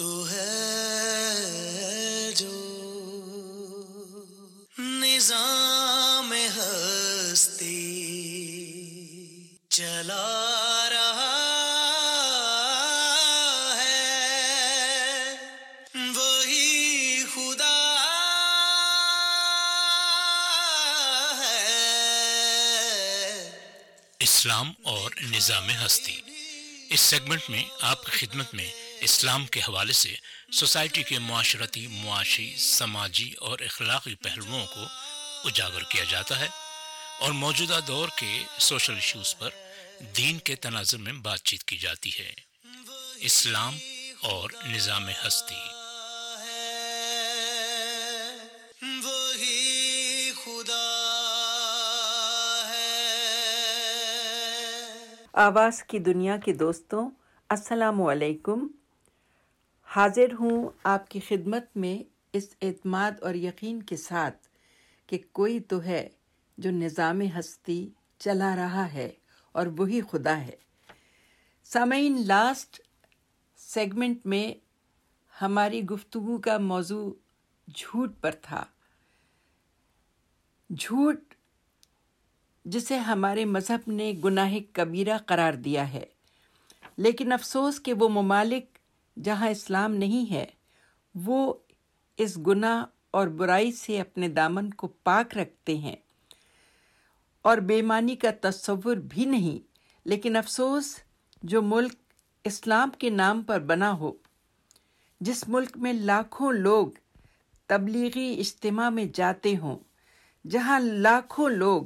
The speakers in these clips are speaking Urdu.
تو ہے جو نظام ہستی چلا رہا ہے، وہی خدا ہے۔ اسلام اور نظام ہستی۔ اس سیگمنٹ میں آپ کی خدمت میں اسلام کے حوالے سے سوسائٹی کے معاشرتی معاشی سماجی اور اخلاقی پہلوؤں کو اجاگر کیا جاتا ہے اور موجودہ دور کے سوشل ایشوز پر دین کے تناظر میں بات چیت کی جاتی ہے۔ اسلام اور نظام ہستی۔ آواز کی دنیا کے دوستوں السلام علیکم۔ حاضر ہوں آپ کی خدمت میں اس اعتماد اور یقین کے ساتھ کہ کوئی تو ہے جو نظام ہستی چلا رہا ہے اور وہی خدا ہے۔ سامعین لاسٹ سیگمنٹ میں ہماری گفتگو کا موضوع جھوٹ پر تھا۔ جھوٹ جسے ہمارے مذہب نے گناہ کبیرہ قرار دیا ہے، لیکن افسوس کہ وہ ممالک جہاں اسلام نہیں ہے، وہ اس گناہ اور برائی سے اپنے دامن کو پاک رکھتے ہیں۔ اور بےمانی کا تصور بھی نہیں، لیکن افسوس، جو ملک اسلام کے نام پر بنا ہو، جس ملک میں لاکھوں لوگ تبلیغی اجتماع میں جاتے ہوں، جہاں لاکھوں لوگ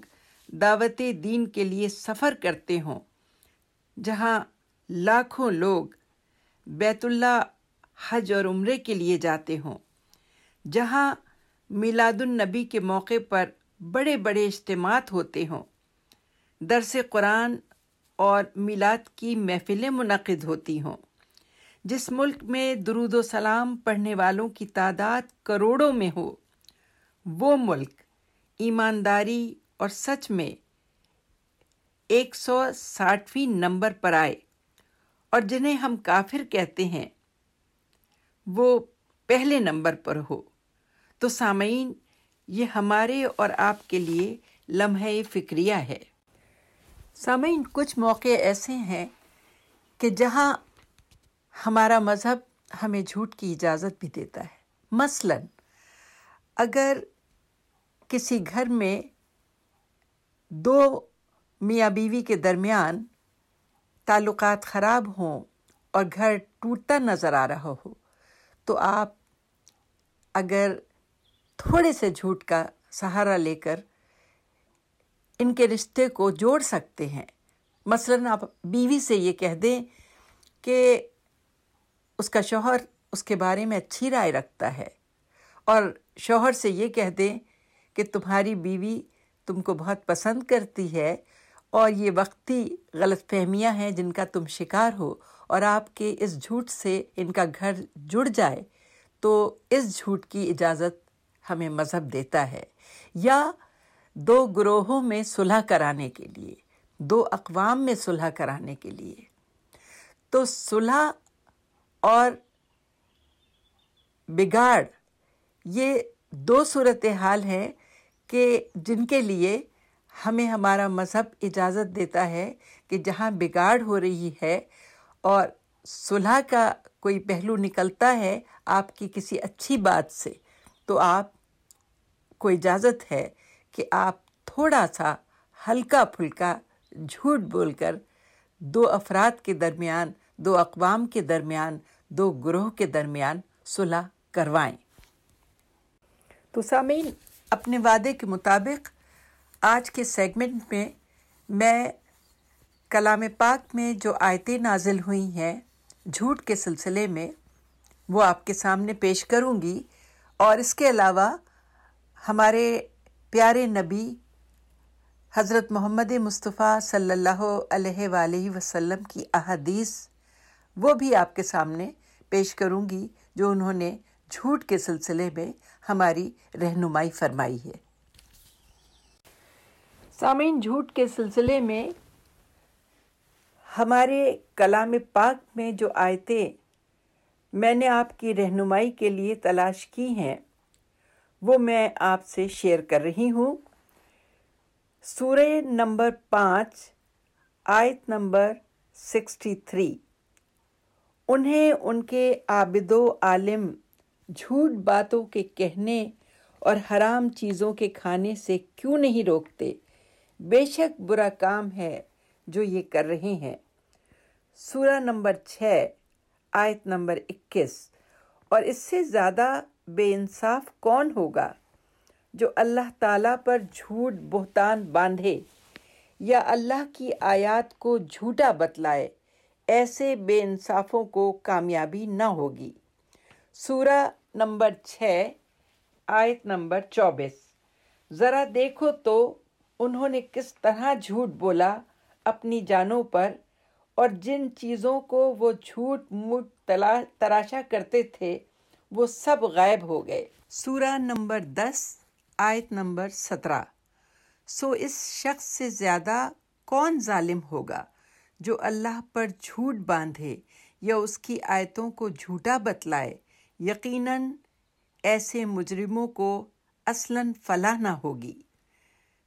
دعوت دین کے لیے سفر کرتے ہوں، جہاں لاکھوں لوگ بیت اللہ حج اور عمرے کے لیے جاتے ہوں۔ جہاں میلاد النبی کے موقع پر بڑے بڑے اجتماعات ہوتے ہوں۔ درس قرآن اور میلاد کی محفلیں منعقد ہوتی ہوں۔ جس ملک میں درود و سلام پڑھنے والوں کی تعداد کروڑوں میں ہو، وہ ملک ایمانداری اور سچ میں ایک سو ساٹھویں نمبر پر آئے۔ اور جنہیں ہم کافر کہتے ہیں، وہ پہلے نمبر پر ہو۔ تو سامعین، یہ ہمارے اور آپ کے لیے لمحہ فکریہ ہے۔ سامعین، کچھ موقع ایسے ہیں کہ جہاں ہمارا مذہب ہمیں جھوٹ کی اجازت بھی دیتا ہے۔ مثلا، اگر کسی گھر میں دو میاں بیوی کے درمیان تعلقات خراب ہوں اور گھر ٹوٹتا نظر آ رہا ہو، تو آپ اگر تھوڑے سے جھوٹ کا سہارا لے کر ان کے رشتے کو جوڑ سکتے ہیں۔ مثلاً آپ بیوی سے یہ کہہ دیں کہ اس کا شوہر اس کے بارے میں اچھی رائے رکھتا ہے، اور شوہر سے یہ کہہ دیں کہ تمہاری بیوی تم کو بہت پسند کرتی ہے اور یہ وقتی غلط فہمیاں ہیں جن کا تم شکار ہو اور آپ کے اس جھوٹ سے ان کا گھر جڑ جائے، تو اس جھوٹ کی اجازت ہمیں مذہب دیتا ہے۔ یا دو گروہوں میں صلح کرانے کے لیے، دو اقوام میں صلح کرانے کے لیے۔ تو صلح اور بگاڑ، یہ دو صورت حال ہیں کہ جن کے لیے ہمیں ہمارا مذہب اجازت دیتا ہے کہ جہاں بگاڑ ہو رہی ہے اور صلح کا کوئی پہلو نکلتا ہے آپ کی کسی اچھی بات سے، تو آپ کو اجازت ہے کہ آپ تھوڑا سا ہلکا پھلکا جھوٹ بول کر دو افراد کے درمیان، دو اقوام کے درمیان، دو گروہ کے درمیان صلح کروائیں۔ تو سامعین، اپنے وعدے کے مطابق آج کے سیگمنٹ میں میں کلام پاک میں جو آیتیں نازل ہوئی ہیں جھوٹ کے سلسلے میں، وہ آپ کے سامنے پیش کروں گی اور اس کے علاوہ ہمارے پیارے نبی حضرت محمد مصطفیٰ صلی اللہ علیہ وآلہ وسلم کی احادیث، وہ بھی آپ کے سامنے پیش کروں گی جو انہوں نے جھوٹ کے سلسلے میں ہماری رہنمائی فرمائی ہے۔ سامعین، جھوٹ کے سلسلے میں ہمارے کلام پاک میں جو آیتیں میں نے آپ کی رہنمائی کے لیے تلاش کی ہیں، وہ میں آپ سے شیئر کر رہی ہوں۔ سورہ نمبر پانچ، آیت نمبر سکسٹی تھری۔ انہیں ان کے عابد و عالم جھوٹ باتوں کے کہنے اور حرام چیزوں کے کھانے سے کیوں نہیں روکتے؟ بے شک برا کام ہے جو یہ کر رہے ہیں۔ سورہ نمبر چھ، آیت نمبر اکیس۔ اور اس سے زیادہ بے انصاف کون ہوگا جو اللہ تعالیٰ پر جھوٹ بہتان باندھے یا اللہ کی آیات کو جھوٹا بتلائے؟ ایسے بے انصافوں کو کامیابی نہ ہوگی۔ سورہ نمبر چھ، آیت نمبر چوبیس۔ ذرا دیکھو تو انہوں نے کس طرح جھوٹ بولا اپنی جانوں پر اور جن چیزوں کو وہ جھوٹ موٹ تراشا کرتے تھے، وہ سب غائب ہو گئے۔ سورہ نمبر دس، آیت نمبر سترہ۔ سو اس شخص سے زیادہ کون ظالم ہوگا جو اللہ پر جھوٹ باندھے یا اس کی آیتوں کو جھوٹا بتلائے؟ یقیناً ایسے مجرموں کو اصلاً فلاح نہ ہوگی۔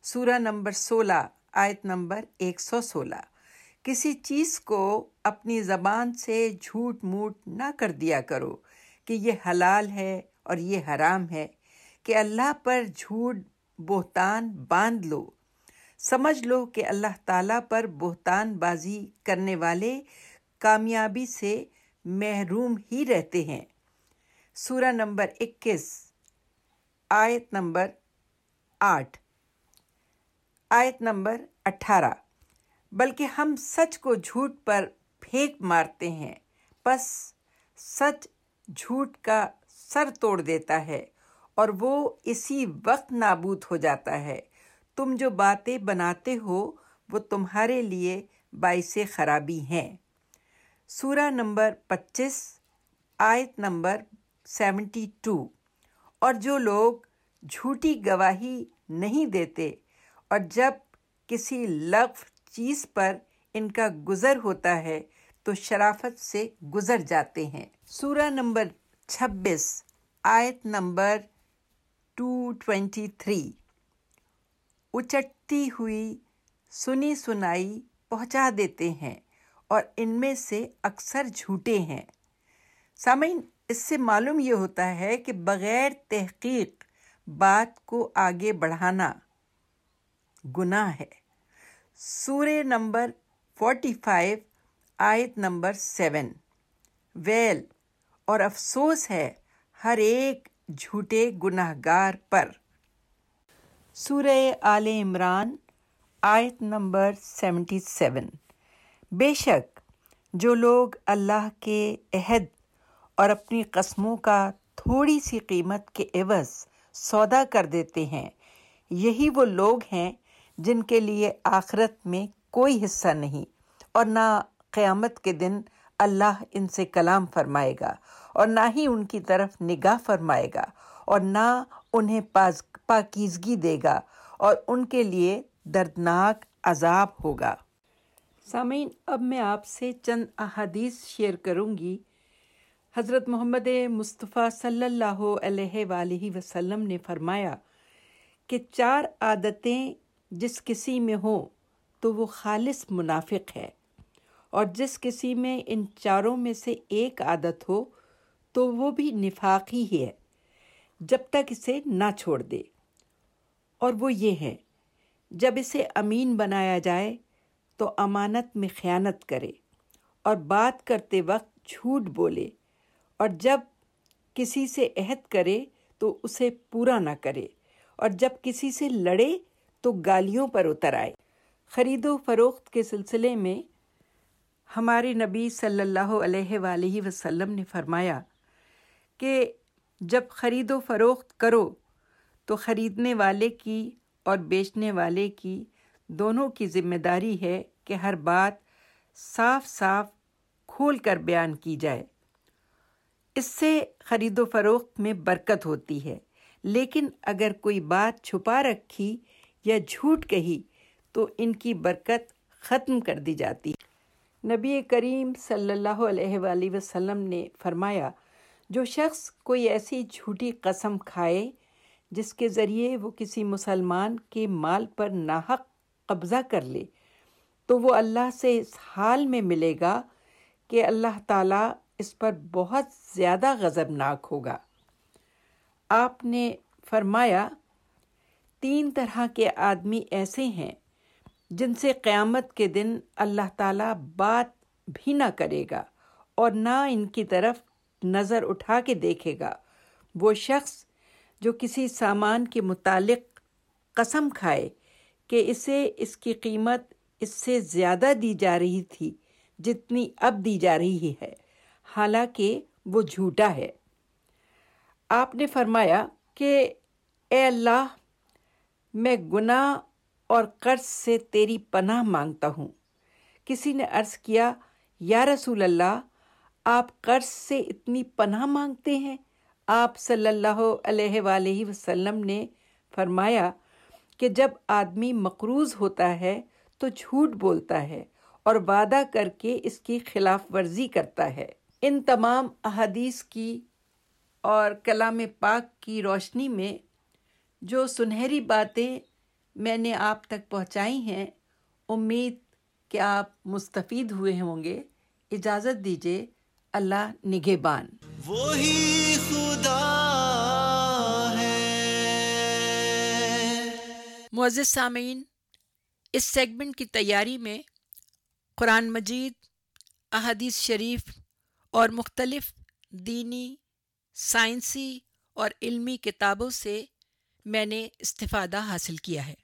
سورہ نمبر سولہ، آیت نمبر ایک سو سولہ۔ کسی چیز کو اپنی زبان سے جھوٹ موٹ نہ کر دیا کرو کہ یہ حلال ہے اور یہ حرام ہے، کہ اللہ پر جھوٹ بہتان باندھ لو۔ سمجھ لو کہ اللہ تعالیٰ پر بہتان بازی کرنے والے کامیابی سے محروم ہی رہتے ہیں۔ سورہ نمبر اکیس، آیت نمبر آٹھ۔ آیت نمبر اٹھارہ۔ بلکہ ہم سچ کو جھوٹ پر پھینک مارتے ہیں بس سچ جھوٹ کا سر توڑ دیتا ہے اور وہ اسی وقت نابود ہو جاتا ہے۔ تم جو باتیں بناتے ہو، وہ تمہارے لیے باعث خرابی ہیں۔ سورہ نمبر پچیس، آیت نمبر سیونٹی ٹو۔ اور جو لوگ جھوٹی گواہی نہیں دیتے اور جب کسی لغف چیز پر ان کا گزر ہوتا ہے تو شرافت سے گزر جاتے ہیں۔ سورہ نمبر چھبیس، آیت نمبر ٹو ٹوینٹی تھری اچٹتی ہوئی سنی سنائی پہنچا دیتے ہیں اور ان میں سے اکثر جھوٹے ہیں۔ سامعین، اس سے معلوم یہ ہوتا ہے کہ بغیر تحقیق بات کو آگے بڑھانا گناہ ہے۔ سورہ نمبر فورٹی فائیو، آیت نمبر سیون۔ ویل، اور افسوس ہے ہر ایک جھوٹے گناہ گار پر۔ سورہ آل عمران، آیت نمبر سیونٹی سیون۔ بے شک، جو لوگ اللہ کے عہد اور اپنی قسموں کا تھوڑی سی قیمت کے عوض سودا کر دیتے ہیں، یہی وہ لوگ ہیں جن کے لیے آخرت میں کوئی حصہ نہیں اور نہ قیامت کے دن اللہ ان سے کلام فرمائے گا اور نہ ہی ان کی طرف نگاہ فرمائے گا اور نہ انہیں پاکیزگی دے گا اور ان کے لیے دردناک عذاب ہوگا۔ سامعین، اب میں آپ سے چند احادیث شیئر کروں گی۔ حضرت محمد مصطفیٰ صلی اللہ علیہ وآلہ وسلم نے فرمایا کہ چار عادتیں جس کسی میں ہوں تو وہ خالص منافق ہے۔ اور جس کسی میں ان چاروں میں سے ایک عادت ہو تو وہ بھی نفاقی ہی ہے، جب تک اسے نہ چھوڑ دے۔ اور وہ یہ ہے، جب اسے امین بنایا جائے تو امانت میں خیانت کرے اور بات کرتے وقت جھوٹ بولے۔ اور جب کسی سے عہد کرے تو اسے پورا نہ کرے۔ اور جب کسی سے لڑے تو گالیوں پر اتر آئے۔ خرید و فروخت کے سلسلے میں ہمارے نبی صلی اللہ علیہ وآلہ وسلم نے فرمایا کہ جب خرید و فروخت کرو تو خریدنے والے کی اور بیچنے والے کی دونوں کی ذمہ داری ہے کہ ہر بات صاف صاف کھول کر بیان کی جائے۔ اس سے خرید و فروخت میں برکت ہوتی ہے۔ لیکن اگر کوئی بات چھپا رکھی یا جھوٹ کہی تو ان کی برکت ختم کر دی جاتی۔ نبی کریم صلی اللہ علیہ وآلہ وسلم نے فرمایا، جو شخص کوئی ایسی جھوٹی قسم کھائے جس کے ذریعے وہ کسی مسلمان کے مال پر ناحق قبضہ کر لے، تو وہ اللہ سے اس حال میں ملے گا کہ اللہ تعالیٰ اس پر بہت زیادہ غضبناک ہوگا۔ آپ نے فرمایا تین طرح کے آدمی ایسے ہیں جن سے قیامت کے دن اللہ تعالیٰ بات بھی نہ کرے گا اور نہ ان کی طرف نظر اٹھا کے دیکھے گا۔ وہ شخص جو کسی سامان کے متعلق قسم کھائے کہ اسے اس کی قیمت اس سے زیادہ دی جا رہی تھی جتنی اب دی جا رہی ہے، حالانکہ وہ جھوٹا ہے۔ آپ نے فرمایا کہ اے اللہ میں گناہ اور قرض سے تیری پناہ مانگتا ہوں۔ کسی نے عرض کیا، یا رسول اللہ، آپ قرض سے اتنی پناہ مانگتے ہیں؟ آپ صلی اللہ علیہ وآلہ وسلم نے فرمایا کہ جب آدمی مقروض ہوتا ہے تو جھوٹ بولتا ہے اور وعدہ کر کے اس کی خلاف ورزی کرتا ہے۔ ان تمام احادیث کی اور کلام پاک کی روشنی میں جو سنہری باتیں میں نے آپ تک پہنچائی ہیں امید کہ آپ مستفید ہوئے ہوں گے۔ اجازت دیجیے اللہ نگہبان۔ وہی خدا ہے۔ معزز سامعین اس سیگمنٹ کی تیاری میں قرآن مجید احادیث شریف اور مختلف دینی سائنسی اور علمی کتابوں سے میں نے استفادہ حاصل کیا ہے۔